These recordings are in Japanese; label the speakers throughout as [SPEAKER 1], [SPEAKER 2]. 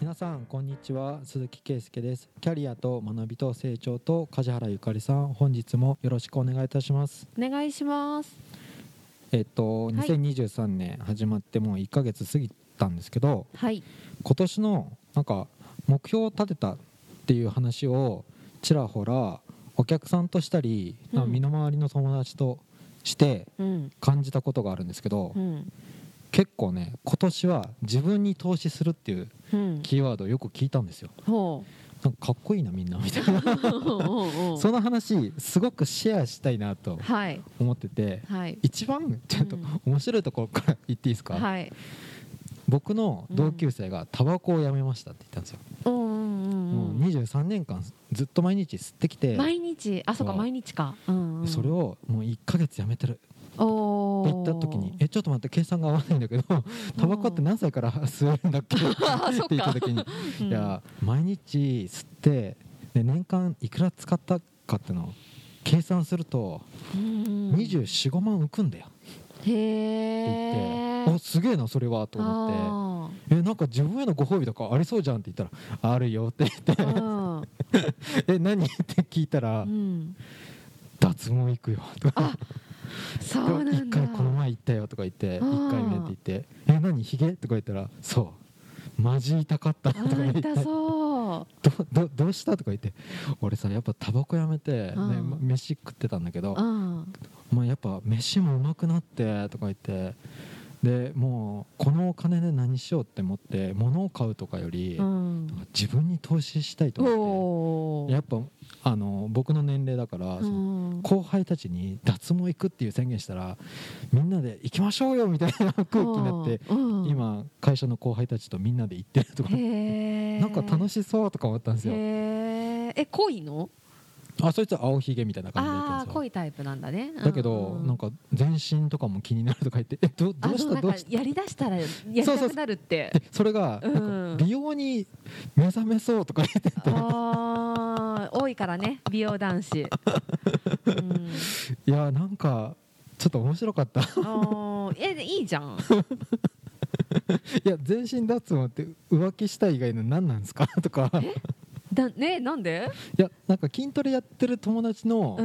[SPEAKER 1] 皆さんこんにちは。鈴木圭介です。キャリアと学びと成長と梶原ゆかりさん本日もよろしくお願いいたします。
[SPEAKER 2] お願いします。
[SPEAKER 1] えっと
[SPEAKER 2] い。
[SPEAKER 1] 2023年始まってもう1ヶ月過ぎたんですけど
[SPEAKER 2] はい。
[SPEAKER 1] 今年のなんか目標を立てたっていう話をちらほらお客さんとしたり、
[SPEAKER 2] うん。
[SPEAKER 1] 身の回りの友達として
[SPEAKER 2] うん。
[SPEAKER 1] 感じたことがあるんですけど、
[SPEAKER 2] うん
[SPEAKER 1] 結構ね今年は自分に投資するっていう
[SPEAKER 2] うん。
[SPEAKER 1] キーワードをよく聞いたんですよ。
[SPEAKER 2] ほ
[SPEAKER 1] なんかかっこいいなみんな。みたいな
[SPEAKER 2] う
[SPEAKER 1] その話すごくシェアしたいなと
[SPEAKER 2] はい。
[SPEAKER 1] 思ってて
[SPEAKER 2] はい。
[SPEAKER 1] 一番ちょっと
[SPEAKER 2] うん。
[SPEAKER 1] 面白いところから言っていいですか、
[SPEAKER 2] はい。
[SPEAKER 1] 僕の同級生がタバコをやめましたって言ったんですよ、
[SPEAKER 2] うんうんうん
[SPEAKER 1] もう23年間ずっと毎日吸ってきて、
[SPEAKER 2] 毎日？あそうか毎日か。うんうん。
[SPEAKER 1] それをもう1ヶ月やめてる。
[SPEAKER 2] お
[SPEAKER 1] って言った時に「えちょっと待って計算が合わないんだけどタバコって何歳から吸えるんだっけ? 」
[SPEAKER 2] っ
[SPEAKER 1] て言った時に。
[SPEAKER 2] うん。
[SPEAKER 1] いや毎日吸ってで年間いくら使ったかっていうのを計算すると
[SPEAKER 2] うん。
[SPEAKER 1] 245万浮くんだよ。って
[SPEAKER 2] へ
[SPEAKER 1] 言って「
[SPEAKER 2] え
[SPEAKER 1] おすげえなそれは」と思って「えなんか自分へのご褒美とかありそうじゃん」って言ったら「あるよ」って言って。
[SPEAKER 2] あ「
[SPEAKER 1] え何?」って聞いたら
[SPEAKER 2] ーうん「
[SPEAKER 1] 脱毛行くよ」とか。
[SPEAKER 2] あそうな
[SPEAKER 1] 一
[SPEAKER 2] んだ。
[SPEAKER 1] 回この前行ったよとか言って
[SPEAKER 2] あー。
[SPEAKER 1] 1回目って言って「え何？ヒゲ?」とか言ったら「そう。マジ痛かった」
[SPEAKER 2] あ
[SPEAKER 1] とか言って。どどどうした？とか言って。俺さやっぱタバコやめて、ね飯食ってたんだけどまあ、やっぱ飯もうまくなってとか言ってでもうこのお金で何しようって思って物を買うとかより、
[SPEAKER 2] うん。
[SPEAKER 1] 自分に投資したいと思って。やっぱあの僕の年齢だから、後輩たちに脱毛行くっていう宣言したらみんなで行きましょうよみたいな空気になって、
[SPEAKER 2] うん。
[SPEAKER 1] 今会社の後輩たちとみんなで行ってるとかなんか楽しそうとか思ったんですよ。
[SPEAKER 2] え濃いの？
[SPEAKER 1] あそいつは青ひげみたいな感じで言った
[SPEAKER 2] ああ
[SPEAKER 1] んですよ。
[SPEAKER 2] 濃いタイプなんだね。
[SPEAKER 1] だけど、
[SPEAKER 2] うんうん。
[SPEAKER 1] なんか全身とかも気になるとか言って「えどどうしたどうした?」
[SPEAKER 2] やりだしたら やりたくなるって。
[SPEAKER 1] でそれが美容に目覚めそうとか言ってて、
[SPEAKER 2] あー多いからね美容男子、うん、
[SPEAKER 1] いやなんかちょっと面白かった。
[SPEAKER 2] えいいじゃん。
[SPEAKER 1] や全身脱毛って浮気した以外の何なんですか？とか
[SPEAKER 2] だねなんで？
[SPEAKER 1] いやなんか筋トレやってる友達
[SPEAKER 2] う
[SPEAKER 1] の、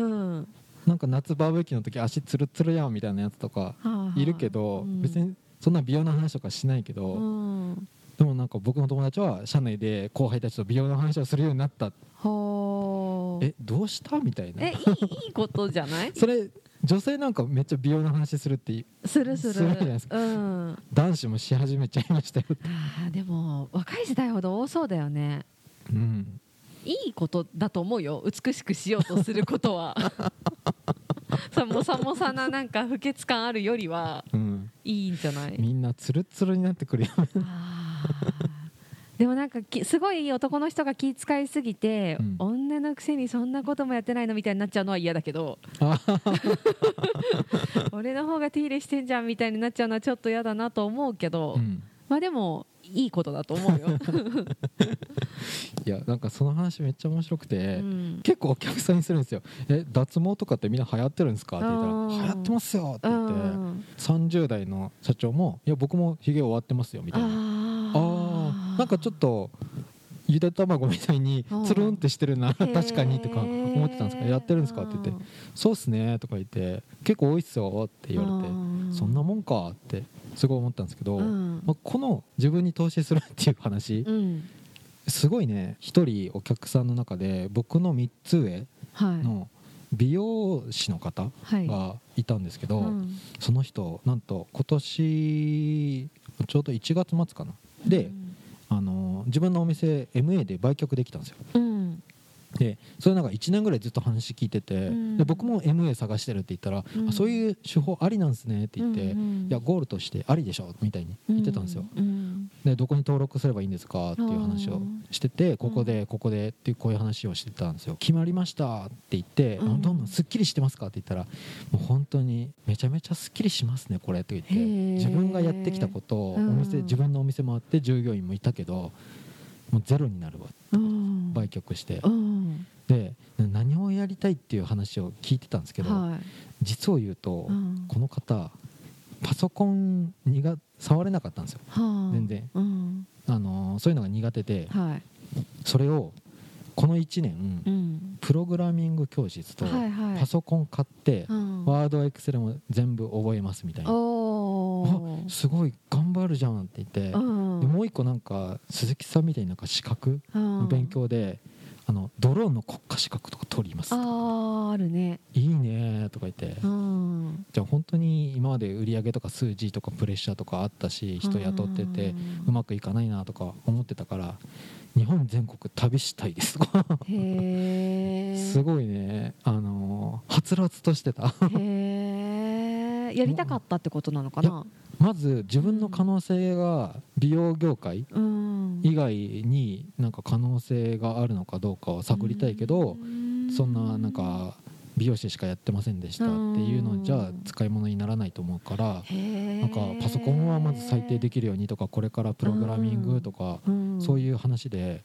[SPEAKER 2] ん。
[SPEAKER 1] なんか夏バーベキューの時足ツルツルやんみたいなやつとか
[SPEAKER 2] はあはあ
[SPEAKER 1] いるけど、
[SPEAKER 2] うん。
[SPEAKER 1] 別にそんな美容の話とかしないけど、
[SPEAKER 2] うん。
[SPEAKER 1] でもなんか僕の友達は社内で後輩たちと美容の話をするようになった。えどうしたみたいな。
[SPEAKER 2] えいいことじゃない？
[SPEAKER 1] それ女性なんかめっちゃ美容の話するって
[SPEAKER 2] するする。
[SPEAKER 1] するじゃないです
[SPEAKER 2] うん。
[SPEAKER 1] 男子もし始めちゃいましたよ、
[SPEAKER 2] あーでも若い世代ほど多そうだよね
[SPEAKER 1] うん、
[SPEAKER 2] いいことだと思うよ。美しくしようとすることは。さもさもさななんか不潔感あるよりは
[SPEAKER 1] うん、
[SPEAKER 2] いいんじゃない？
[SPEAKER 1] みんなツルツルになってくるよ
[SPEAKER 2] でもなんかきすごい男の人が気遣いすぎて、
[SPEAKER 1] うん。
[SPEAKER 2] 女のくせにそんなこともやってないのみたいになっちゃうのは嫌だけど
[SPEAKER 1] あ
[SPEAKER 2] 俺の方が手入れしてんじゃんみたいになっちゃうのはちょっと嫌だなと思うけど、
[SPEAKER 1] うん。
[SPEAKER 2] まあでもいいことだと思うよ、
[SPEAKER 1] いやなんかその話めっちゃ面白くて、
[SPEAKER 2] うん。
[SPEAKER 1] 結構お客さんにするんですよ「え脱毛とかってみんな流行ってるんですか?」って言ったら
[SPEAKER 2] うん「
[SPEAKER 1] 流行ってますよ」って言って、
[SPEAKER 2] うん。
[SPEAKER 1] 30代の社長も「いや僕もひげ終わってますよ」みたいな。
[SPEAKER 2] あ
[SPEAKER 1] あー。なんかちょっとゆで卵みたいに
[SPEAKER 2] うん。
[SPEAKER 1] つるんってしてるな確かにとか思ってたんですけどやってるんですか？って言って「そうっすね」とか言って「結構多いっすよ」って言われて「そんなもんか」ってすごい思ったんですけど、
[SPEAKER 2] うん。
[SPEAKER 1] まあ、この自分に投資するっていう話
[SPEAKER 2] うん。
[SPEAKER 1] すごいね一人お客さんの中で僕の3つ上
[SPEAKER 2] はい。
[SPEAKER 1] の美容師の方
[SPEAKER 2] はい。
[SPEAKER 1] がいたんですけど、
[SPEAKER 2] うん。
[SPEAKER 1] その人なんと今年ちょうど1月末かな。で、あの自分のお店 MA で売却できたんですよ。
[SPEAKER 2] うん
[SPEAKER 1] でそれなんか1年ぐらいずっと話聞いてて、
[SPEAKER 2] うん。
[SPEAKER 1] で僕も MA 探してるって言ったら、
[SPEAKER 2] うん。
[SPEAKER 1] あそういう手法ありなんですねって言って、
[SPEAKER 2] うんうん
[SPEAKER 1] いやゴールとしてありでしょみたいに言ってたんですよ、
[SPEAKER 2] うん。
[SPEAKER 1] でどこに登録すればいいんですかっていう話をしててここでここでっていうこういう話をしてたんですよ。決まりましたって言って、
[SPEAKER 2] うん
[SPEAKER 1] どんどんすっきりしてますかって言ったらもう本当にめちゃめちゃすっきりしますねこれって言って。自分がやってきたことをお
[SPEAKER 2] うん。
[SPEAKER 1] 店自分のお店もあって従業員もいたけどもうゼロになるわ。
[SPEAKER 2] うん。
[SPEAKER 1] 売却して。
[SPEAKER 2] うん。
[SPEAKER 1] で何をやりたいっていう話を聞いてたんですけど
[SPEAKER 2] はい。
[SPEAKER 1] 実を言うと
[SPEAKER 2] うん。
[SPEAKER 1] この方パソコンにが触れなかったんですよ。
[SPEAKER 2] はあ。
[SPEAKER 1] 全然。
[SPEAKER 2] うん。
[SPEAKER 1] あのそういうのが苦手で
[SPEAKER 2] はい。
[SPEAKER 1] それをこの1年
[SPEAKER 2] うん。
[SPEAKER 1] プログラミング教室と
[SPEAKER 2] はいはい。
[SPEAKER 1] パソコン買って
[SPEAKER 2] うん。
[SPEAKER 1] ワードエクセルも全部覚えますみたいな。すごい頑張るじゃんって言って。
[SPEAKER 2] うん。
[SPEAKER 1] でもう一個なんか鈴木さんみたいになんか資格の勉強であのドローンの国家資格とか取ります。
[SPEAKER 2] あーあるね。
[SPEAKER 1] いいねとか言って。
[SPEAKER 2] うん。
[SPEAKER 1] じゃあ本当に今まで売り上げとか数字とかプレッシャーとかあったし人雇っててうまくいかないなとか思ってたから日本全国旅したいです。すごいね。あのーはつらつとしてた。
[SPEAKER 2] へえやりたかったってことなのかな？
[SPEAKER 1] まず自分の可能性が美容業界
[SPEAKER 2] うん。
[SPEAKER 1] 以外になんか可能性があるのかどうかを探りたいけどそんななんか美容師しかやってませんでしたっていうのじゃ使い物にならないと思うからなんかパソコンはまず最低できるようにとかこれからプログラミングとかそういう話で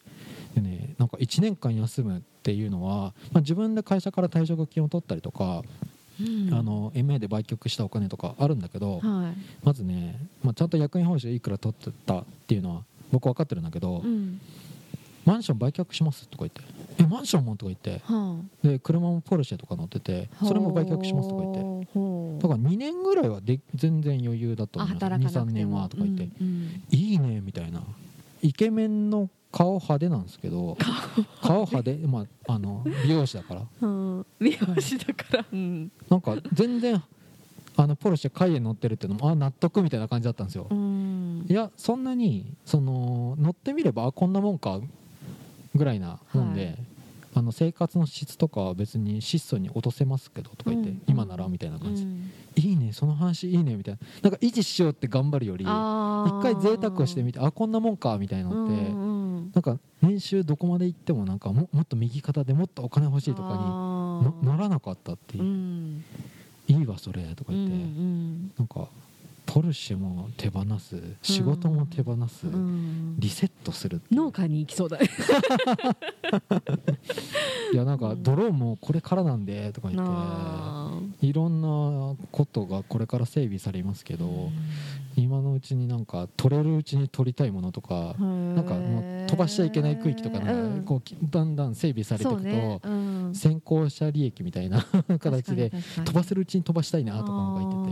[SPEAKER 1] でね。なんか1年間休むっていうのは、まあ、自分で会社から退職金を取ったりとか、
[SPEAKER 2] うん。
[SPEAKER 1] あの MA で売却したお金とかあるんだけど、
[SPEAKER 2] はい。
[SPEAKER 1] まずね、まあ、ちゃんと役員報酬いくら取ってたっていうのは僕分かってるんだけど、
[SPEAKER 2] うん。
[SPEAKER 1] マンション売却しますとか言ってえマンションもとか言って
[SPEAKER 2] は
[SPEAKER 1] で車もポルシェとか乗ってて
[SPEAKER 2] あ
[SPEAKER 1] それも売却しますとか言ってだから2年ぐらいはで全然余裕だと
[SPEAKER 2] あ
[SPEAKER 1] 思います
[SPEAKER 2] 働かなくても。
[SPEAKER 1] 23年はとか言って、
[SPEAKER 2] うんうん。
[SPEAKER 1] いいねみたいな。イケメンの顔派手なんですけど顔派手、まあ、あの美容師だから。
[SPEAKER 2] うん美容師だから。うん。
[SPEAKER 1] なんか全然あのポルシェカイエン乗ってるっていうのもあ納得みたいな感じだったんですよ、
[SPEAKER 2] うん。
[SPEAKER 1] いやそんなにその乗ってみればあこんなもんかぐらいなもんで、
[SPEAKER 2] はい。
[SPEAKER 1] あの生活の質とかは別に質素に落とせますけどとか言って、
[SPEAKER 2] うん。
[SPEAKER 1] 今ならみたいな感じ、
[SPEAKER 2] うん。
[SPEAKER 1] いいねその話いいねみたいな。なんか維持しようって頑張るより一回贅沢をしてみてあこんなもんかみたいなのって、
[SPEAKER 2] うんうん
[SPEAKER 1] なんか年収どこまで行ってもなんかももっと右肩でもっとお金欲しいとかに
[SPEAKER 2] あ
[SPEAKER 1] の
[SPEAKER 2] ー
[SPEAKER 1] ならなかったっていう。う、
[SPEAKER 2] ん。
[SPEAKER 1] いいわそれとか
[SPEAKER 2] うん
[SPEAKER 1] 言って、
[SPEAKER 2] うん
[SPEAKER 1] なんかポルシェも手放す。仕事も手放す、
[SPEAKER 2] うん。
[SPEAKER 1] リセットする
[SPEAKER 2] 農家に行きそうだね。
[SPEAKER 1] いやなんかドローンもこれからなんでとか言って。
[SPEAKER 2] あ
[SPEAKER 1] いろんなことがこれから整備されますけど今のうちになんか取れるうちに取りたいものとか
[SPEAKER 2] な
[SPEAKER 1] なんかもう飛ばしちゃいけない区域とかなん。かこうきだんだん整備されていくと
[SPEAKER 2] うん。
[SPEAKER 1] 先行者利益みたいな 形で飛ばせ
[SPEAKER 2] る
[SPEAKER 1] るうちに飛ばしたいなとか言っ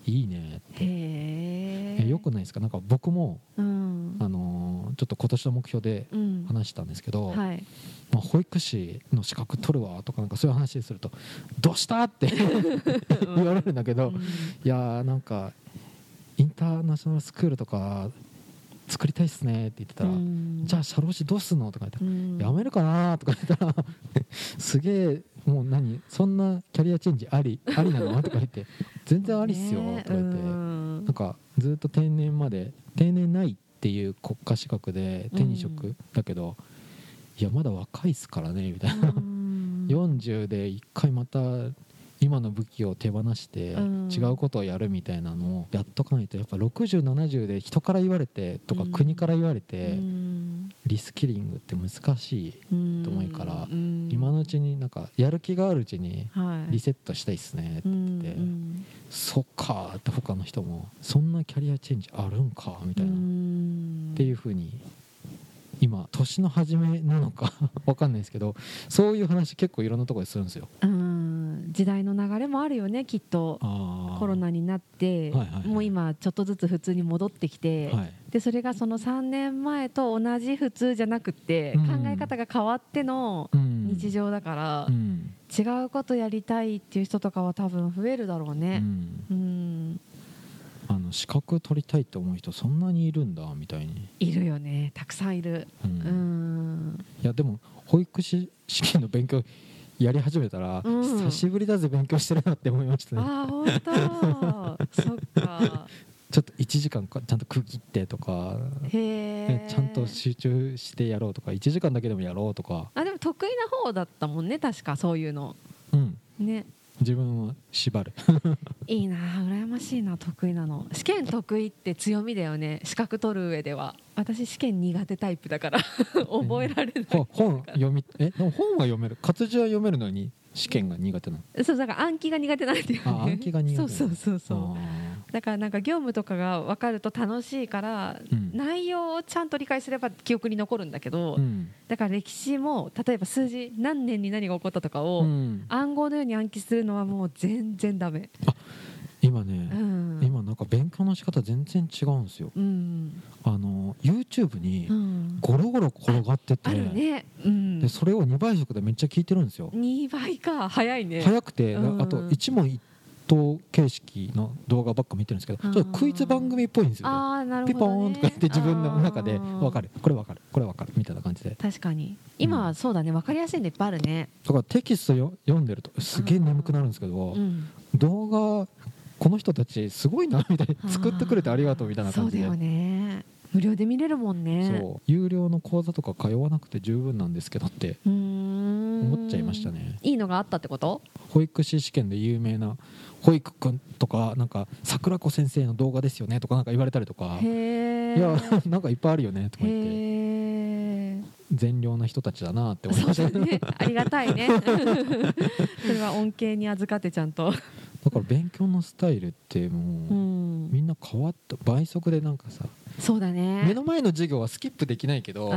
[SPEAKER 1] てていいねって。
[SPEAKER 2] へ
[SPEAKER 1] え
[SPEAKER 2] え
[SPEAKER 1] よくないですか？なんか僕も
[SPEAKER 2] うん。
[SPEAKER 1] あのーちょっと今年の目標で
[SPEAKER 2] うん。
[SPEAKER 1] 話したんですけど、
[SPEAKER 2] はい。
[SPEAKER 1] まあ、保育士の資格取るわとかなんかそういう話すると「どうした?」って 言われるんだけど、
[SPEAKER 2] うん。
[SPEAKER 1] いやーなんかターナショナルスクールとか作りたいっすねって言ってたら「
[SPEAKER 2] うん。
[SPEAKER 1] じゃあ社労士どうすんの?」とか言って
[SPEAKER 2] うん。
[SPEAKER 1] やめるかなとか言ったら すげえもう何そんなキャリアチェンジありありなの？とか言って全然ありっすよ
[SPEAKER 2] ね。
[SPEAKER 1] とか言って、
[SPEAKER 2] うん。
[SPEAKER 1] なんかずっと定年まで定年ないっていう国家資格で手に職だけど、いやまだ若いっすからねみたいな、
[SPEAKER 2] うん。
[SPEAKER 1] 40で一回また今の武器を手放して
[SPEAKER 2] うん。
[SPEAKER 1] 違うことをやるみたいなのをやっとかないとやっぱ6070で人から言われてとか
[SPEAKER 2] うん。
[SPEAKER 1] 国から言われ
[SPEAKER 2] う
[SPEAKER 1] て
[SPEAKER 2] ん。
[SPEAKER 1] リスキリングって難しいと思うから
[SPEAKER 2] うん。
[SPEAKER 1] 今のうちになんかやる気があるうちに
[SPEAKER 2] はい。
[SPEAKER 1] リセットしたいっすねって
[SPEAKER 2] うん
[SPEAKER 1] 言って
[SPEAKER 2] うん
[SPEAKER 1] そっかーって他の人もそんなキャリアチェンジあるんかみたいなっ
[SPEAKER 2] うん。
[SPEAKER 1] ていうふうに今年の初めなのか わかんないですけどそういう話結構いろんなところでするんですよ。
[SPEAKER 2] うん時代の流れもあるよねきっと。コロナになって、
[SPEAKER 1] はいはいはい。
[SPEAKER 2] もう今ちょっとずつ普通に戻ってきて、
[SPEAKER 1] はい。
[SPEAKER 2] でそれがその3年前と同じ普通じゃなくて、
[SPEAKER 1] うん。
[SPEAKER 2] 考え方が変わっての
[SPEAKER 1] うん。
[SPEAKER 2] 日常だから
[SPEAKER 1] う、ん。
[SPEAKER 2] 違うことやりたいっていう人とかは多分増えるだろう
[SPEAKER 1] う
[SPEAKER 2] ね。
[SPEAKER 1] ん。
[SPEAKER 2] うん、
[SPEAKER 1] 資格取りたいって思う人そんなにいるんだみたいに、
[SPEAKER 2] いるよね。たくさんいる。
[SPEAKER 1] うん。
[SPEAKER 2] うん。
[SPEAKER 1] いやでも保育士試験の勉強やり始めたら、
[SPEAKER 2] うん。
[SPEAKER 1] 久しぶりだぜ勉強してるなって思いましたね。
[SPEAKER 2] ああ本当。そっか。
[SPEAKER 1] ちょっと1時間かちゃんと区切ってとか、
[SPEAKER 2] へえ
[SPEAKER 1] ねちゃんと集中してやろうとか1時間だけでもやろうとか、
[SPEAKER 2] あでも得意な方だったもんね確かそういうの。
[SPEAKER 1] うん、
[SPEAKER 2] ね
[SPEAKER 1] 自分を縛る。
[SPEAKER 2] いいな羨ましいな得意なの。試験得意って強みだよね資格取る上では。私試験苦手タイプだから 覚えられない。
[SPEAKER 1] ほ本読みえ本は読める。活字は読めるのに試験が苦手なの？
[SPEAKER 2] そうだから暗記が苦手なんだよね。
[SPEAKER 1] あ暗記が苦手。
[SPEAKER 2] そうそうそうそう。
[SPEAKER 1] あ
[SPEAKER 2] だからなんか業務とかが分かると楽しいから、
[SPEAKER 1] うん。
[SPEAKER 2] 内容をちゃんと理解すれば記憶に残るんだけど、
[SPEAKER 1] うん。
[SPEAKER 2] だから歴史も例えば数字何年に何が起こったとかを、
[SPEAKER 1] うん。
[SPEAKER 2] 暗号のように暗記するのはもう全然ダメ。
[SPEAKER 1] 今ね、
[SPEAKER 2] うん、
[SPEAKER 1] 今なんか勉強の仕方全然違うんですよ。
[SPEAKER 2] うん、
[SPEAKER 1] あの YouTube に
[SPEAKER 2] うん、
[SPEAKER 1] ゴロゴロ転がってて、
[SPEAKER 2] あるね。うん。
[SPEAKER 1] で。それを2倍速でめっちゃ聞いてるんですよ、
[SPEAKER 2] 2倍か。早いね。
[SPEAKER 1] 早くて、
[SPEAKER 2] うん。
[SPEAKER 1] あと一問一答形式の動画ばっか見てるんですけどちょっとクイズ番組っぽいんですよね。
[SPEAKER 2] ああなる
[SPEAKER 1] ピポ。ーンとか言って自分の中で分かる。これ分かる。これ分かる。みたいな感じで。
[SPEAKER 2] 確かに。今はそうだね。分かりやすいのいっぱいあるね。
[SPEAKER 1] だからテキストよ読んでるとすげえ眠くなるんですけど、
[SPEAKER 2] うん。
[SPEAKER 1] 動画この人たちすごいなみたいな作ってくれてありがとうみたいな感じで。
[SPEAKER 2] そうだよね。無料で見れるもんね。
[SPEAKER 1] そう。有料の講座とか通わなくて十分なんですけどって。
[SPEAKER 2] うーん。
[SPEAKER 1] 思っちゃいましたね
[SPEAKER 2] いいのがあったってこと？
[SPEAKER 1] 保育士試験で有名な保育くんとかなんか桜子先生の動画ですよねとかなんか言われたりとか。いやなんかいっぱいあるよねとか言って。善良な人たちだなって思いましただ
[SPEAKER 2] だね。ありがたいね。それは恩恵に預かってちゃんと。
[SPEAKER 1] から勉強のスタイルってもう、
[SPEAKER 2] うん。
[SPEAKER 1] みんな変わった倍速でなんかさ
[SPEAKER 2] そうだね。
[SPEAKER 1] 目の前の授業はスキップできないけど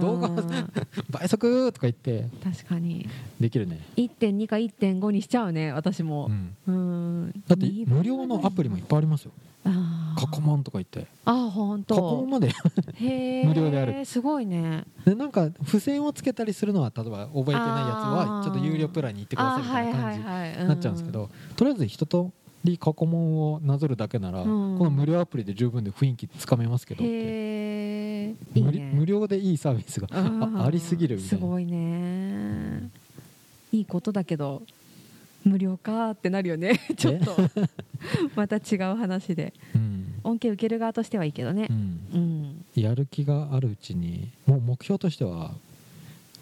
[SPEAKER 1] 動画は 倍速とか言って
[SPEAKER 2] 確かに
[SPEAKER 1] できるね、
[SPEAKER 2] 1.2か1.5にしちゃうね私
[SPEAKER 1] う
[SPEAKER 2] も。
[SPEAKER 1] ん、
[SPEAKER 2] うん。
[SPEAKER 1] だって無料のアプリもいっぱいありますよ過去問とか言って
[SPEAKER 2] あー本
[SPEAKER 1] 過去問
[SPEAKER 2] 当。
[SPEAKER 1] まで。無料である
[SPEAKER 2] すごいね。
[SPEAKER 1] でなんか付箋をつけたりするのは例えば覚えてないやつはちょっと有料プランに行ってくださいみたいな感じに
[SPEAKER 2] はい
[SPEAKER 1] なっちゃうんですけど、とりあえず一通り過去問をなぞるだけなら、
[SPEAKER 2] うん。
[SPEAKER 1] この無料アプリで十分で雰囲気つかめますけどって。
[SPEAKER 2] ね。
[SPEAKER 1] 無料でいいサービスが
[SPEAKER 2] うん。
[SPEAKER 1] あありすぎるみたいな。
[SPEAKER 2] すごいね。いいことだけど無料かってなるよね。ちょっと。また違う話で。
[SPEAKER 1] うん。
[SPEAKER 2] 恩恵受ける側としてはいいけどね。
[SPEAKER 1] うん。
[SPEAKER 2] うん。
[SPEAKER 1] やる気があるうちにもう目標としては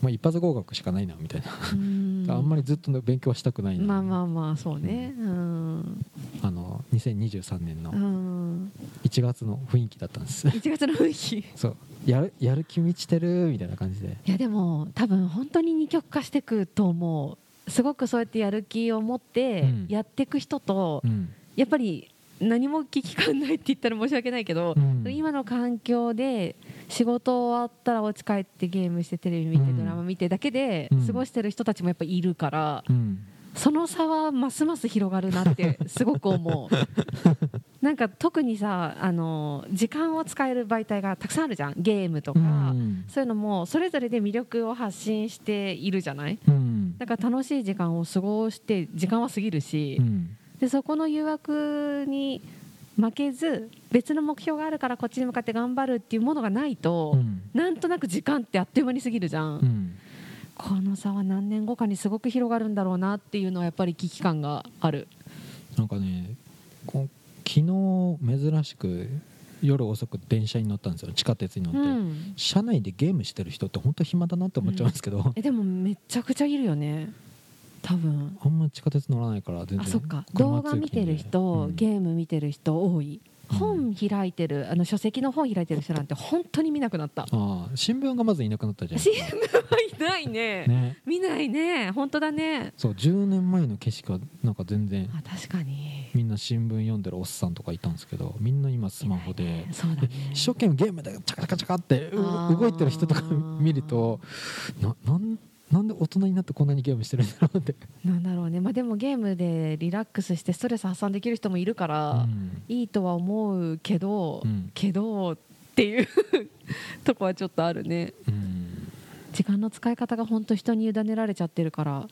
[SPEAKER 1] もう一発合格しかないなみたいな、
[SPEAKER 2] うん。
[SPEAKER 1] あんまりずっとね勉強はしたくないな、
[SPEAKER 2] まあまあまあそうね。うん。
[SPEAKER 1] あの2023年の
[SPEAKER 2] うん。
[SPEAKER 1] 1月の雰囲気だったんです。
[SPEAKER 2] 1月の雰囲気？い
[SPEAKER 1] そう。やるやる気満ちてるみたいな感じで。
[SPEAKER 2] やでも多分本当に二極化してくと思う。すごくそうやってやる気を持って
[SPEAKER 1] うん。
[SPEAKER 2] やっていく人と、
[SPEAKER 1] うん。
[SPEAKER 2] やっぱり何も危機感ないって言ったら申し訳ないけど、
[SPEAKER 1] うん。
[SPEAKER 2] 今の環境で仕事終わったらお家帰ってゲームしてテレビ見て
[SPEAKER 1] うん
[SPEAKER 2] ドラマ見てだけで
[SPEAKER 1] うん。
[SPEAKER 2] 過ごしてる人たちもやっぱいるから、
[SPEAKER 1] うん。
[SPEAKER 2] その差はますます広がるなってすごく思う。なんか特にさあの時間を使える媒体がたくさんあるじゃん。ゲームとか、
[SPEAKER 1] うん。
[SPEAKER 2] そういうのもそれぞれで魅力を発信しているじゃない？
[SPEAKER 1] うん。
[SPEAKER 2] だから楽しい時間を過ごして時間は過ぎるし、
[SPEAKER 1] うん。
[SPEAKER 2] でそこの誘惑に負けず別の目標があるからこっちに向かって頑張るっていうものがないと、
[SPEAKER 1] うん。
[SPEAKER 2] なんとなく時間ってあっという間に過ぎるじゃん、
[SPEAKER 1] うん。
[SPEAKER 2] この差は何年後かにすごく広がるんだろうなっていうのはやっぱり危機感がある。
[SPEAKER 1] なんかねこ昨日珍しく夜遅く電車に乗ったんですよ。地下鉄に乗って、
[SPEAKER 2] うん。
[SPEAKER 1] 車内でゲームしてる人って本当暇だなって思っちゃうんですけど、
[SPEAKER 2] えでもめちゃくちゃいるよね多分。
[SPEAKER 1] あんま地下鉄乗らないから全然。
[SPEAKER 2] あそっか。
[SPEAKER 1] 車
[SPEAKER 2] 動画見てる人、
[SPEAKER 1] うん。
[SPEAKER 2] ゲーム見てる人多い。
[SPEAKER 1] うん。
[SPEAKER 2] 本開いてるあの書籍の本開いてる人なんて本当に見なくなった。
[SPEAKER 1] ああ新聞がまずいなくなったじゃん。
[SPEAKER 2] 新聞はいないね。
[SPEAKER 1] ね。
[SPEAKER 2] 見ないね。本当だね。
[SPEAKER 1] そう10年前の景色はなんか全然。
[SPEAKER 2] あ確かに。
[SPEAKER 1] みんな新聞読んでるおっさんとかいたんですけどみんな今スマホで
[SPEAKER 2] そうだね。
[SPEAKER 1] 一生懸命ゲームでチャカチャカチャカって動いてる人とか見るとななんなんで大人になってこんなにゲームしてるんだろうって、
[SPEAKER 2] なんだろうね。まあでもゲームでリラックスしてストレス発散できる人もいるから、
[SPEAKER 1] うん。
[SPEAKER 2] いいとは思うけど、
[SPEAKER 1] うん。
[SPEAKER 2] けどっていうとこはちょっとあるね。
[SPEAKER 1] うん。
[SPEAKER 2] 時間の使い方が本当人に委ねられちゃってるから。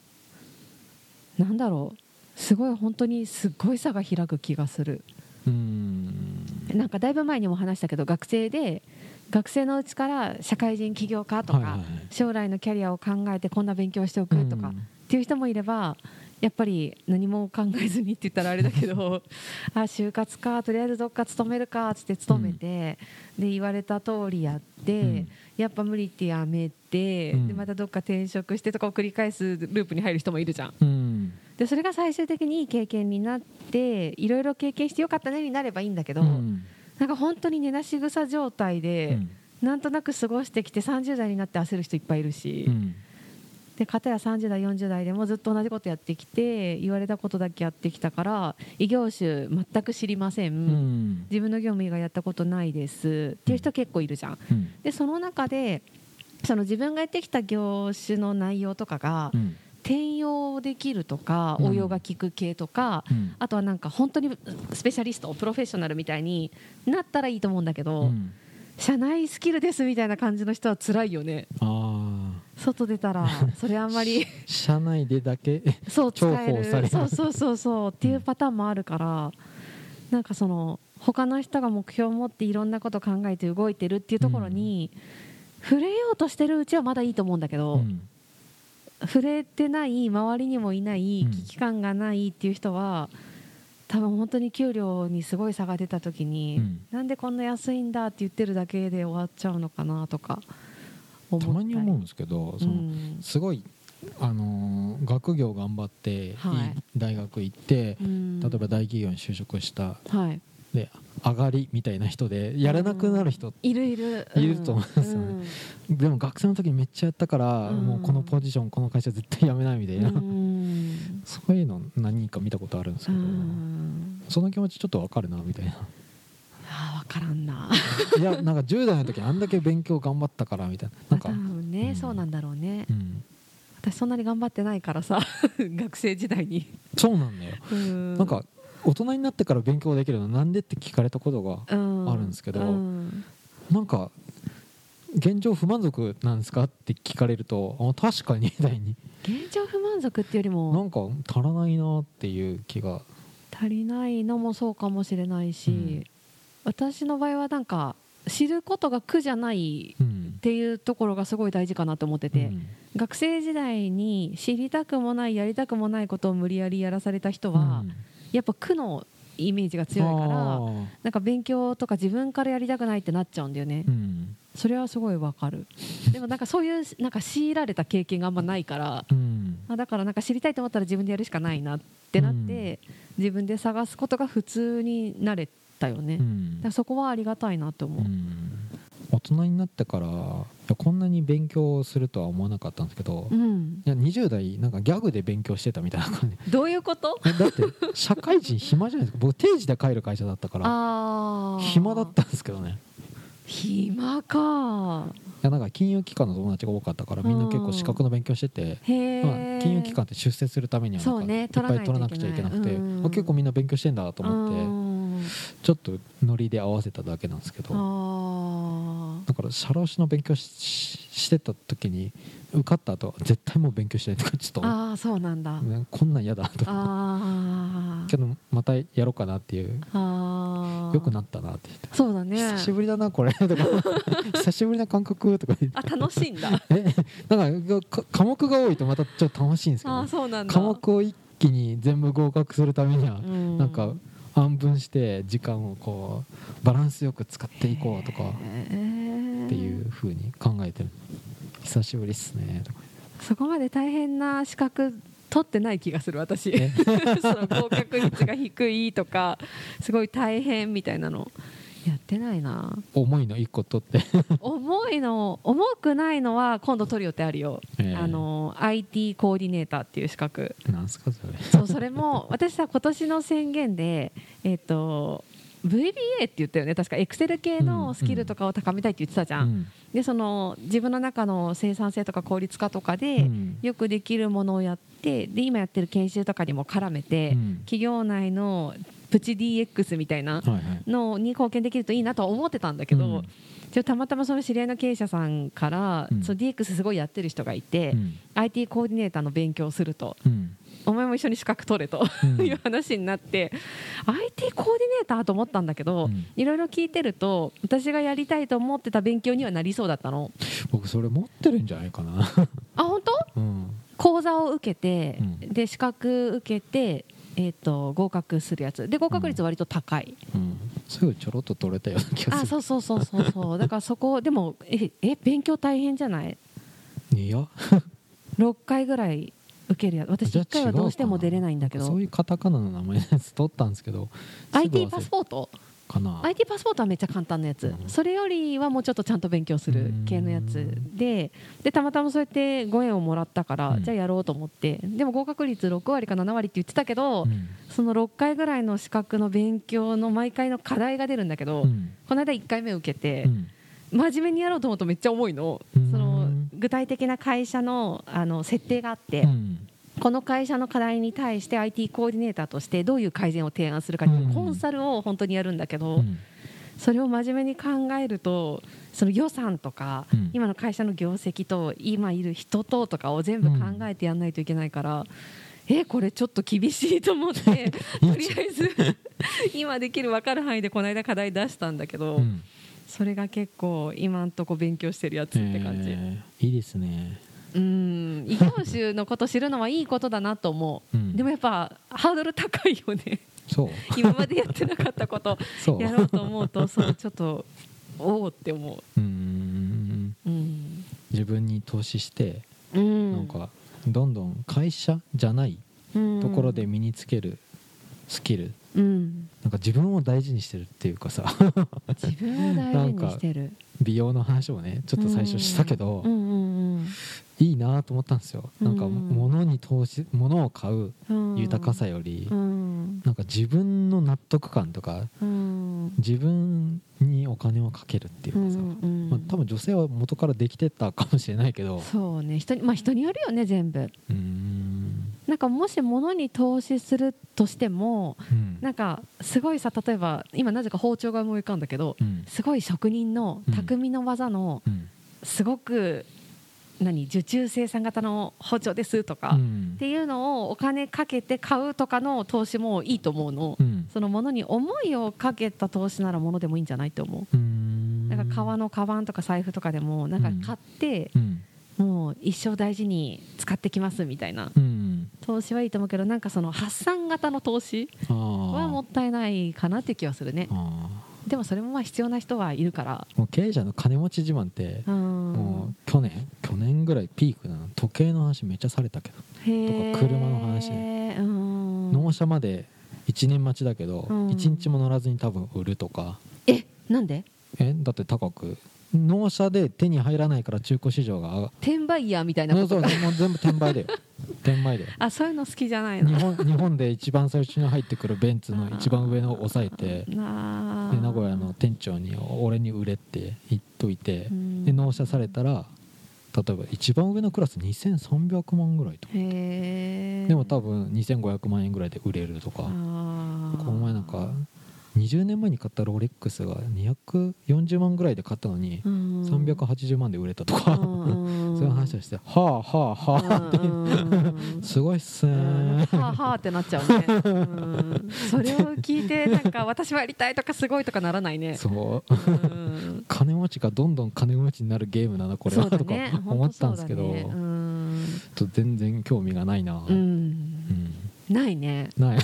[SPEAKER 2] なんだろう。すごい本当にすっごい差が開く気がする。
[SPEAKER 1] うん。
[SPEAKER 2] なんかだいぶ前にも話したけど学生で学生のうちから社会人起業家とか、将来のキャリアを考えてこんな勉強しておくとか、
[SPEAKER 1] うん。
[SPEAKER 2] っていう人もいればやっぱり何も考えずにって言ったらあれだけど あ就活かとりあえずどっか勤めるかっつって勤めて、で言われた通りやって、
[SPEAKER 1] うん。
[SPEAKER 2] やっぱ無理ってやめて、
[SPEAKER 1] うん。
[SPEAKER 2] でまたどっか転職してとかを繰り返すループに入る人もいるじゃん。
[SPEAKER 1] うん。
[SPEAKER 2] でそれが最終的にいい経験になっていろいろ経験してよかったねになればいいんだけど、
[SPEAKER 1] うん
[SPEAKER 2] なんか本当に寝なし草状態で、なんとなく過ごしてきて30代になって焦る人いっぱいいるし。
[SPEAKER 1] うん。
[SPEAKER 2] で片や30代40代でもずっと同じことやってきて言われたことだけやってきたから異業種全く知りません、
[SPEAKER 1] うん。
[SPEAKER 2] 自分の業務以外やったことないです。っていう人結構いるじゃん。
[SPEAKER 1] うん。
[SPEAKER 2] でその中でその自分がやってきた業種の内容とかが
[SPEAKER 1] うん
[SPEAKER 2] 転用できるとか
[SPEAKER 1] うん。
[SPEAKER 2] 応用が効く系とか、
[SPEAKER 1] うん。
[SPEAKER 2] あとはなんか本当にスペシャリストプロフェッショナルみたいになったらいいと思うんだけど、
[SPEAKER 1] うん。
[SPEAKER 2] 社内スキルですみたいな感じの人は辛いよね。
[SPEAKER 1] あ
[SPEAKER 2] 外出たらそれあんまり
[SPEAKER 1] あ社内でだけ
[SPEAKER 2] そう
[SPEAKER 1] 重宝され
[SPEAKER 2] そうそうそうそうっていうパターンもあるからなんかその他の人が目標を持っていろんなこと考えて動いてるっていうところに、触れようとしてるうちはまだいいと思うんだけど、
[SPEAKER 1] うん
[SPEAKER 2] 触れてない周りにもいない
[SPEAKER 1] うん。
[SPEAKER 2] 危機感がないっていう人は、多分本当に給料にすごい差が出た時に、
[SPEAKER 1] うん。
[SPEAKER 2] なんでこんな安いんだって言ってるだけで終わっちゃうのかなとかた
[SPEAKER 1] まに思うんですけどその、
[SPEAKER 2] うん。
[SPEAKER 1] すごい、あのー学業頑張って、
[SPEAKER 2] はい。
[SPEAKER 1] いい大学行って
[SPEAKER 2] うん。
[SPEAKER 1] 例えば大企業に就職した
[SPEAKER 2] はい。
[SPEAKER 1] で上がりみたいな人でやらなくなる人
[SPEAKER 2] いるいる。
[SPEAKER 1] いると思うんですよねでも学生の時にめっちゃやったから、
[SPEAKER 2] うん。
[SPEAKER 1] もうこのポジションこの会社絶対辞めないみたいな、
[SPEAKER 2] うん。
[SPEAKER 1] そういうの何人か見たことあるんですけ
[SPEAKER 2] う
[SPEAKER 1] ど、
[SPEAKER 2] ん。
[SPEAKER 1] その気持ちちょっとわかるなみたいな。
[SPEAKER 2] あ分からんな。
[SPEAKER 1] いやなんか10代の時あんだけ勉強頑張ったからみたいな。なんか。
[SPEAKER 2] 多、分ね、
[SPEAKER 1] うん。
[SPEAKER 2] そうなんだろうね。
[SPEAKER 1] うん、
[SPEAKER 2] 私そんなに頑張ってないからさ 学生時代に。
[SPEAKER 1] そうなんだよ。
[SPEAKER 2] うん。
[SPEAKER 1] なんか大人になってから勉強できるのなんでって聞かれたことが
[SPEAKER 2] うん
[SPEAKER 1] あるんですけど
[SPEAKER 2] うん。
[SPEAKER 1] なんか現状不満足なんですか？って聞かれるとあ確かにみたいに。
[SPEAKER 2] 現状不満足っていうより
[SPEAKER 1] な
[SPEAKER 2] も
[SPEAKER 1] んか足らないなっていう気が。
[SPEAKER 2] 足りないのもそうかもしれないし、
[SPEAKER 1] うん。
[SPEAKER 2] 私の場合はなんか知ることが苦じゃない
[SPEAKER 1] うん。
[SPEAKER 2] っていうところがすごい大事かなと思ってて、
[SPEAKER 1] うん。
[SPEAKER 2] 学生時代に知りたくもないやりたくもないことを無理やりやらされた人は、
[SPEAKER 1] うん。
[SPEAKER 2] やっぱ苦のイメージが強いからなんか勉強とか自分からやりたくないってなっちゃうんだよね、
[SPEAKER 1] うん
[SPEAKER 2] それはすごいわかる。でもなんかそういうなんか強いられた経験があんまないから
[SPEAKER 1] うん。
[SPEAKER 2] あだからなんか知りたいと思ったら自分でやるしかないなってなって、自分で探すことが普通になれたよね、だか
[SPEAKER 1] うん
[SPEAKER 2] らそこはありがたいなと思う、
[SPEAKER 1] うん。大人になってからこんなに勉強するとは思わなかったんですけど、い
[SPEAKER 2] うん、
[SPEAKER 1] や20代なんかギャグで勉強してたみたいな感じ。
[SPEAKER 2] どういうこと？
[SPEAKER 1] えだって社会人暇じゃないですか。僕定時で帰る会社だったから暇だったんですけどね
[SPEAKER 2] 暇か。
[SPEAKER 1] いやなんか金融機関の友達が多かったからみんな結構資格の勉強してて、まあ、金融機関って出世するためにはいっぱい取らなくちゃいけなくて、
[SPEAKER 2] 取らないといけないうん
[SPEAKER 1] あ結構みんな勉強してんだと思って
[SPEAKER 2] うん。
[SPEAKER 1] ちょっとノリで合わせただけなんですけど。
[SPEAKER 2] あ
[SPEAKER 1] だから社労士の勉強してた時に受かった後は絶対もう勉強しないとかちょっと、
[SPEAKER 2] ーあーそうなんだ、
[SPEAKER 1] ねこんなん嫌だと思って
[SPEAKER 2] あー。
[SPEAKER 1] けどまたやろうかなっていう
[SPEAKER 2] あー。
[SPEAKER 1] 良くなったなって言って。
[SPEAKER 2] そうだね。
[SPEAKER 1] 久しぶりだなこれ。と か久しぶりな感覚とか
[SPEAKER 2] あ楽しいんだ。
[SPEAKER 1] えなんかか科目が多いとまたちょっと楽しいんですけど。
[SPEAKER 2] あーそうなんだ。
[SPEAKER 1] 科目を一気に全部合格するためには、
[SPEAKER 2] うん。
[SPEAKER 1] なんか半分して時間をこうバランスよく使っていこうとか。
[SPEAKER 2] へー
[SPEAKER 1] っていう風に考えてる。久しぶりっすね。とか
[SPEAKER 2] そこまで大変な資格取ってない気がする私。
[SPEAKER 1] え？
[SPEAKER 2] その合格率が低いとかすごい大変みたいなのやってないな。
[SPEAKER 1] 重いの一個取って。
[SPEAKER 2] 重いの重くないのは今度取る予定あるよ、
[SPEAKER 1] ええ。
[SPEAKER 2] あの IT コーディネーターっていう資格。
[SPEAKER 1] なんすかそれ。
[SPEAKER 2] そうそれも私さ今年の宣言でえっ、と VBA って言ったよね。確かエクセル系のスキルとかを高めたいって言ってたじゃん、
[SPEAKER 1] うん。
[SPEAKER 2] でその自分の中の生産性とか効率化とかで、
[SPEAKER 1] うん。
[SPEAKER 2] よくできるものをやってで今やってる研修とかにも絡めて、
[SPEAKER 1] うん。
[SPEAKER 2] 企業内のプチ DX みたいなのに貢献できるといいなとは思ってたんだけど、
[SPEAKER 1] うん。
[SPEAKER 2] たまたまその知り合いの経営者さんから、
[SPEAKER 1] うん。
[SPEAKER 2] その DX すごいやってる人がいて、
[SPEAKER 1] うん。
[SPEAKER 2] IT コーディネーターの勉強をすると。
[SPEAKER 1] うん
[SPEAKER 2] お前も一緒に資格取れと、
[SPEAKER 1] うん。
[SPEAKER 2] いう話になって IT コーディネーターと思ったんだけど、
[SPEAKER 1] うん。
[SPEAKER 2] いろいろ聞いてると私がやりたいと思ってた勉強にはなりそうだったの。
[SPEAKER 1] 僕それ持ってるんじゃないかな。
[SPEAKER 2] あ本当？
[SPEAKER 1] うん。
[SPEAKER 2] 講座を受けて、
[SPEAKER 1] うん。
[SPEAKER 2] で資格受けて、えー、と合格するやつ。で合格率割と高い、
[SPEAKER 1] うん。すぐちょろっと取れたような気が
[SPEAKER 2] あ
[SPEAKER 1] する。
[SPEAKER 2] そうそうそうそう。そう。だからそこでもええ勉強大変じゃない？
[SPEAKER 1] いや。
[SPEAKER 2] 6回ぐらい受けるやつ。私
[SPEAKER 1] じゃあ
[SPEAKER 2] 1回はどうしても出れないんだけど。
[SPEAKER 1] そういうカタカナの名前のやつ取ったんですけど
[SPEAKER 2] IT パスポート？
[SPEAKER 1] かな。
[SPEAKER 2] IT パスポートはめっちゃ簡単なやつ、
[SPEAKER 1] うん。
[SPEAKER 2] それよりはもうちょっとちゃんと勉強する系のやつででたまたまそうやってご縁をもらったから、
[SPEAKER 1] うん。
[SPEAKER 2] じゃあやろうと思って。でも合格率6割か7割って言ってたけど、
[SPEAKER 1] うん。
[SPEAKER 2] その6回ぐらいの資格の勉強の毎回の課題が出るんだけど、
[SPEAKER 1] うん。
[SPEAKER 2] この間1回目受けて、
[SPEAKER 1] うん。
[SPEAKER 2] 真面目にやろうと思うとめっちゃ重いの,、
[SPEAKER 1] うん。
[SPEAKER 2] その具体的な会社のあの設定があって、
[SPEAKER 1] うん。
[SPEAKER 2] この会社の課題に対して IT コーディネーターとしてどういう改善を提案するかっていう
[SPEAKER 1] うん。
[SPEAKER 2] コンサルを本当にやるんだけど、
[SPEAKER 1] うん。
[SPEAKER 2] それを真面目に考えるとその予算とか、
[SPEAKER 1] うん。
[SPEAKER 2] 今の会社の業績と今いる人ととかを全部考えてやらないといけないから、えこれちょっと厳しいと思って とりあえず今できる分かる範囲でこの間課題出したんだけど、
[SPEAKER 1] うん
[SPEAKER 2] それが結構今んとこ勉強してるやつって感じ。
[SPEAKER 1] えーいいですね。
[SPEAKER 2] うん異業種のこと知るのはいいことだなと思う、
[SPEAKER 1] うん。
[SPEAKER 2] でもやっぱハードル高いよね。
[SPEAKER 1] そう。
[SPEAKER 2] 今までやってなかったこと やろうと思うとそうちょっとおおって思
[SPEAKER 1] う。ーん。
[SPEAKER 2] ううん、
[SPEAKER 1] 自分に投資して
[SPEAKER 2] うん、
[SPEAKER 1] なんかどんどん会社じゃないところで身につけるスキル。
[SPEAKER 2] うん、
[SPEAKER 1] なんか自分を大事にしてるっていうかさ。
[SPEAKER 2] 自分を大事にしてる。
[SPEAKER 1] 美容の話もねちょっと最初したけど、
[SPEAKER 2] うん。うん
[SPEAKER 1] いいなと思ったんですよ、なんか
[SPEAKER 2] うん
[SPEAKER 1] 物に投資物を買う
[SPEAKER 2] うん。
[SPEAKER 1] 豊かさより、
[SPEAKER 2] うん。
[SPEAKER 1] なんか自分の納得感とか
[SPEAKER 2] うん。
[SPEAKER 1] 自分にお金をかけるっていうかさ、
[SPEAKER 2] うんうん。
[SPEAKER 1] まあ、多分女性は元からできてたかもしれないけど。
[SPEAKER 2] そうね。人にまあ人によるよね全部。
[SPEAKER 1] うーん
[SPEAKER 2] なんかもし物に投資するとしても
[SPEAKER 1] うん。
[SPEAKER 2] なんかすごいさ例えば今なぜか包丁が思い浮かんだけど
[SPEAKER 1] うん。
[SPEAKER 2] すごい職人の
[SPEAKER 1] うん。
[SPEAKER 2] 匠の技の
[SPEAKER 1] うん。
[SPEAKER 2] すごく何受注生産型の包丁ですとか、っ
[SPEAKER 1] うん。
[SPEAKER 2] ていうのをお金かけて買うとかの投資もいいと思うの、
[SPEAKER 1] うん。
[SPEAKER 2] そのものに思いをかけた投資ならものでもいいんじゃないって思う。なんか革のカバンとか財布とかでもなんか買って
[SPEAKER 1] うん。
[SPEAKER 2] もう一生大事に使ってきますみたいな。
[SPEAKER 1] うん
[SPEAKER 2] 投資はいいと思うけどなんかその発散型の投資
[SPEAKER 1] あ
[SPEAKER 2] はも
[SPEAKER 1] ー
[SPEAKER 2] ったいないかなって気はするね。
[SPEAKER 1] あ
[SPEAKER 2] でもそれもまあ必要な人はいるから。
[SPEAKER 1] ーもう経営者の金持ち自慢って
[SPEAKER 2] うん。
[SPEAKER 1] もう去年去年ぐらいピークなの。時計の話めっちゃされたけど。とか車の話
[SPEAKER 2] うん。
[SPEAKER 1] 納車まで1年待ちだけど
[SPEAKER 2] うん。
[SPEAKER 1] 1日も乗らずに多分売るとか。
[SPEAKER 2] えなんで？
[SPEAKER 1] えだって高く。納車で手に入らないから中古市場が
[SPEAKER 2] 転売ヤーみたいな
[SPEAKER 1] そうそう
[SPEAKER 2] ことか
[SPEAKER 1] もう全部転売だよ 転売だよ
[SPEAKER 2] あそういうの好きじゃないの？
[SPEAKER 1] 日本 日本で一番最初に入ってくるベンツの一番上のを抑えてで名古屋の店長に「俺に売れ」って言っといて
[SPEAKER 2] うん。
[SPEAKER 1] で納車されたら例えば一番上のクラス2300万ぐらいとでも多分2500万円ぐらいで売れるとか。この前なんか20年前に買ったロレックスが240万ぐらいで買ったのに
[SPEAKER 2] うん。
[SPEAKER 1] 380万で売れたとか
[SPEAKER 2] うん。
[SPEAKER 1] そういう話をして「はあはあはあ」って
[SPEAKER 2] うん。
[SPEAKER 1] すごいっすね。
[SPEAKER 2] うんはあはあってなっちゃうね、うん。それを聞いてなんか私はやりたいとかすごいとかならないね。
[SPEAKER 1] そう。
[SPEAKER 2] うん。
[SPEAKER 1] 金持ちがどんどん金持ちになるゲームなのこれはとか思ったんですけど、
[SPEAKER 2] ね。
[SPEAKER 1] 全然興味がないな、
[SPEAKER 2] う
[SPEAKER 1] うん
[SPEAKER 2] んないね。
[SPEAKER 1] ない。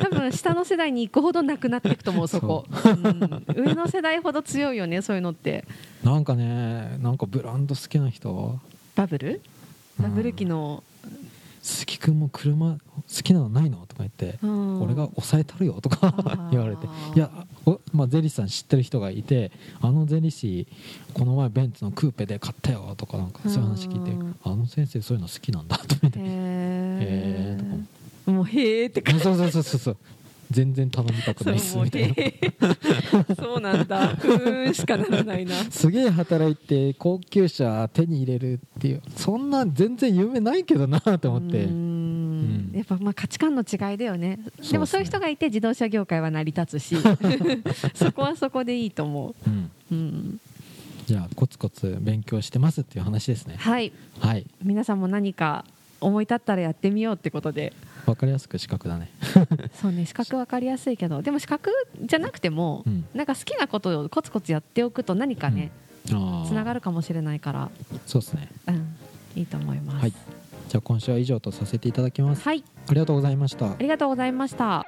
[SPEAKER 2] 多分下の世代に行くほどなくなっていくと思う。そこ。うん。上の世代ほど強いよねそういうのって。
[SPEAKER 1] なんかねなんかブランド好きな人？
[SPEAKER 2] バブル？
[SPEAKER 1] うん。
[SPEAKER 2] バブル期の、
[SPEAKER 1] 鈴木君も車好きなのないの?」とか言って「
[SPEAKER 2] うん
[SPEAKER 1] 俺が抑えたるよ」と
[SPEAKER 2] あ
[SPEAKER 1] か
[SPEAKER 2] ー。
[SPEAKER 1] 言われて「いやお、まあ、ゼリスさん知ってる人がいてあのゼリシこの前ベンツのクーペで買ったよ」とかなんかそういう話聞いて
[SPEAKER 2] うん「
[SPEAKER 1] あの先生そういうの好きなんだ」と思って。
[SPEAKER 2] へ
[SPEAKER 1] へーとか
[SPEAKER 2] もうへえって感じ。
[SPEAKER 1] そうそうそうそう全然頼みたくないっすみたいな。
[SPEAKER 2] そうなんだ。ふーんしかならないな。
[SPEAKER 1] すげえ働いて高級車手に入れるっていう。そんな全然夢ないけどなと思って。
[SPEAKER 2] うーん。やっぱまあ価値観の違いだよね。でもそういう人がいて自動車業界は成り立つし そこはそこでいいと思
[SPEAKER 1] う。ん。
[SPEAKER 2] う、うん、
[SPEAKER 1] じゃあコツコツ勉強してますっていう話ですね。
[SPEAKER 2] はい。
[SPEAKER 1] はい。
[SPEAKER 2] 皆さんも何か思い立ったらやってみようってことで
[SPEAKER 1] わかりやすく資格だね。
[SPEAKER 2] そうね資格分かりやすいけどでも資格じゃなくても、
[SPEAKER 1] うん。
[SPEAKER 2] なんか好きなことをコツコツやっておくと何かね、つながるかもしれないから、
[SPEAKER 1] そうですね。
[SPEAKER 2] うん、いいと思います。
[SPEAKER 1] はい。じゃあ今週は以上とさせていただきます。
[SPEAKER 2] はい、
[SPEAKER 1] ありがとうございました。
[SPEAKER 2] ありがとうございました。